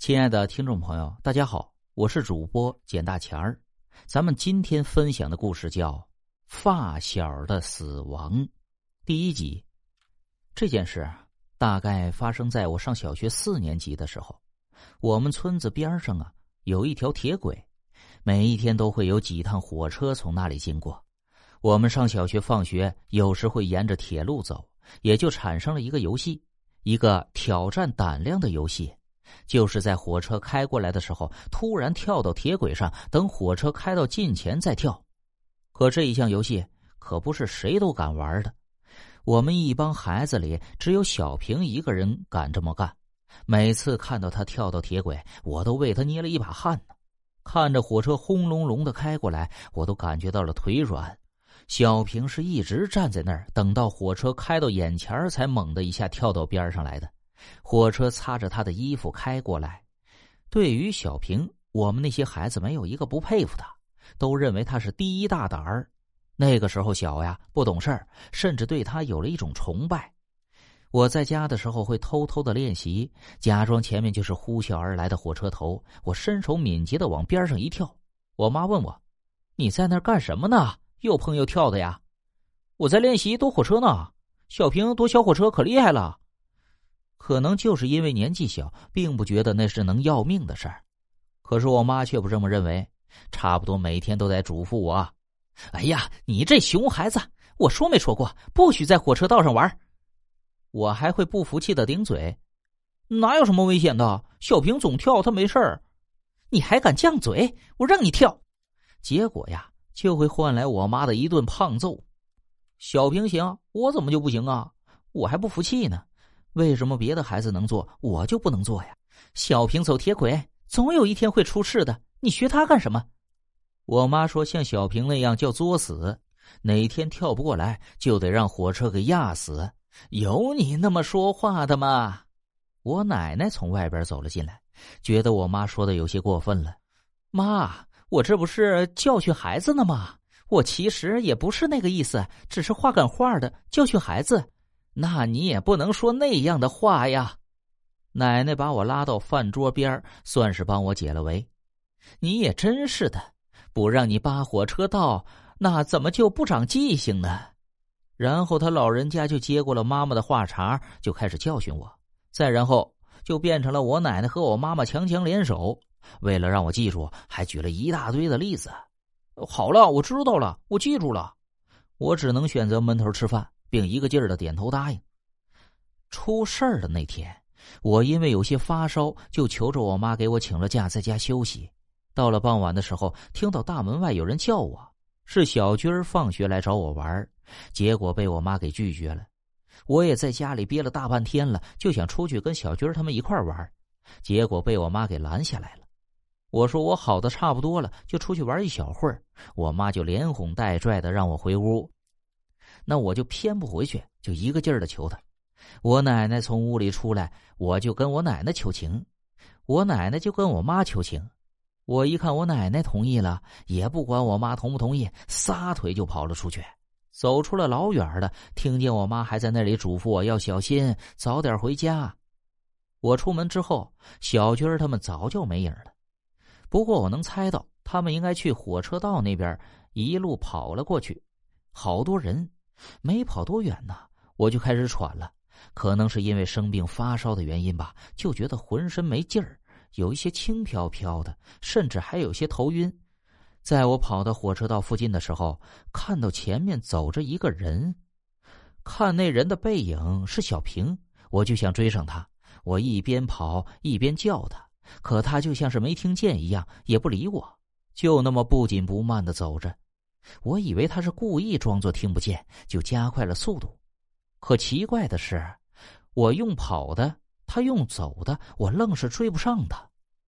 亲爱的听众朋友，大家好，我是主播简大钱儿。咱们今天分享的故事叫《发小的死亡》第一集。这件事大概发生在我上小学四年级的时候。我们村子边上啊有一条铁轨，每一天都会有几趟火车从那里经过。我们上小学放学有时会沿着铁路走，也就产生了一个游戏，一个挑战胆量的游戏。就是在火车开过来的时候，突然跳到铁轨上，等火车开到近前再跳。可这一项游戏可不是谁都敢玩的。我们一帮孩子里，只有小平一个人敢这么干。每次看到他跳到铁轨，我都为他捏了一把汗呢。看着火车轰隆隆的开过来，我都感觉到了腿软。小平是一直站在那儿，等到火车开到眼前才猛的一下跳到边上来的。火车擦着他的衣服开过来，对于小平，我们那些孩子没有一个不佩服他，都认为他是第一大胆儿。那个时候小呀，不懂事儿，甚至对他有了一种崇拜。我在家的时候会偷偷的练习，假装前面就是呼啸而来的火车头，我身手敏捷的往边上一跳。我妈问我：“你在那儿干什么呢？又碰又跳的呀？”我在练习躲火车呢。小平躲小火车可厉害了。可能就是因为年纪小，并不觉得那是能要命的事儿。可是我妈却不这么认为，差不多每天都在嘱咐我：“哎呀，你这熊孩子，我说没说过不许在火车道上玩？”我还会不服气的顶嘴：“哪有什么危险的？小平总跳，他没事儿。你还敢犟嘴？我让你跳！”结果呀，就会换来我妈的一顿胖揍。小平行，我怎么就不行啊？我还不服气呢。为什么别的孩子能做，我就不能做呀？小平走铁轨，总有一天会出事的。你学他干什么？我妈说，像小平那样叫作死，哪天跳不过来，就得让火车给压死。有你那么说话的吗？我奶奶从外边走了进来，觉得我妈说的有些过分了。妈，我这不是教训孩子呢吗？我其实也不是那个意思，只是话赶话的教训孩子。那你也不能说那样的话呀！奶奶把我拉到饭桌边算是帮我解了围。你也真是的，不让你扒火车道，那怎么就不长记性呢？然后他老人家就接过了妈妈的话茬，就开始教训我。再然后就变成了我奶奶和我妈妈强强联手，为了让我记住，还举了一大堆的例子。好了，我知道了，我记住了。我只能选择闷头吃饭。并一个劲儿的点头答应。出事儿的那天，我因为有些发烧，就求着我妈给我请了假，在家休息。到了傍晚的时候，听到大门外有人叫我，是小军儿放学来找我玩结果被我妈给拒绝了。我也在家里憋了大半天了，就想出去跟小军儿他们一块玩结果被我妈给拦下来了。我说我好的差不多了，就出去玩一小会儿，我妈就连哄带拽的让我回屋。那我就偏不回去，就一个劲儿的求他。我奶奶从屋里出来，我就跟我奶奶求情，我奶奶就跟我妈求情。我一看我奶奶同意了，也不管我妈同不同意，撒腿就跑了出去。走出了老远的，听见我妈还在那里嘱咐我要小心，早点回家。我出门之后，小军他们早就没影了。不过我能猜到，他们应该去火车道那边一路跑了过去，好多人。没跑多远呢，我就开始喘了，可能是因为生病发烧的原因吧，就觉得浑身没劲儿，有一些轻飘飘的，甚至还有些头晕。在我跑到火车道附近的时候，看到前面走着一个人，看那人的背影是小平，我就想追上他。我一边跑一边叫他，可他就像是没听见一样，也不理我，就那么不紧不慢的走着。我以为他是故意装作听不见，就加快了速度。可奇怪的是，我用跑的，他用走的，我愣是追不上他。